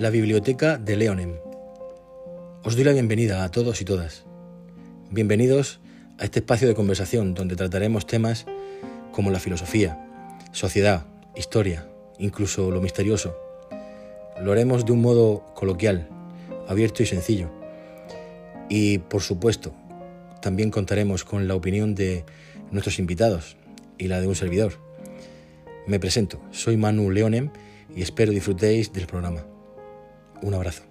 la biblioteca de Leonem. Os doy la bienvenida a todos y todas. Bienvenidos a este espacio de conversación donde trataremos temas como la filosofía, sociedad, historia, incluso lo misterioso. Lo haremos de un modo coloquial, abierto y sencillo. Y por supuesto, también contaremos con la opinión de nuestros invitados y la de un servidor. Me presento, soy Manu Leonem y espero disfrutéis del programa. Un abrazo.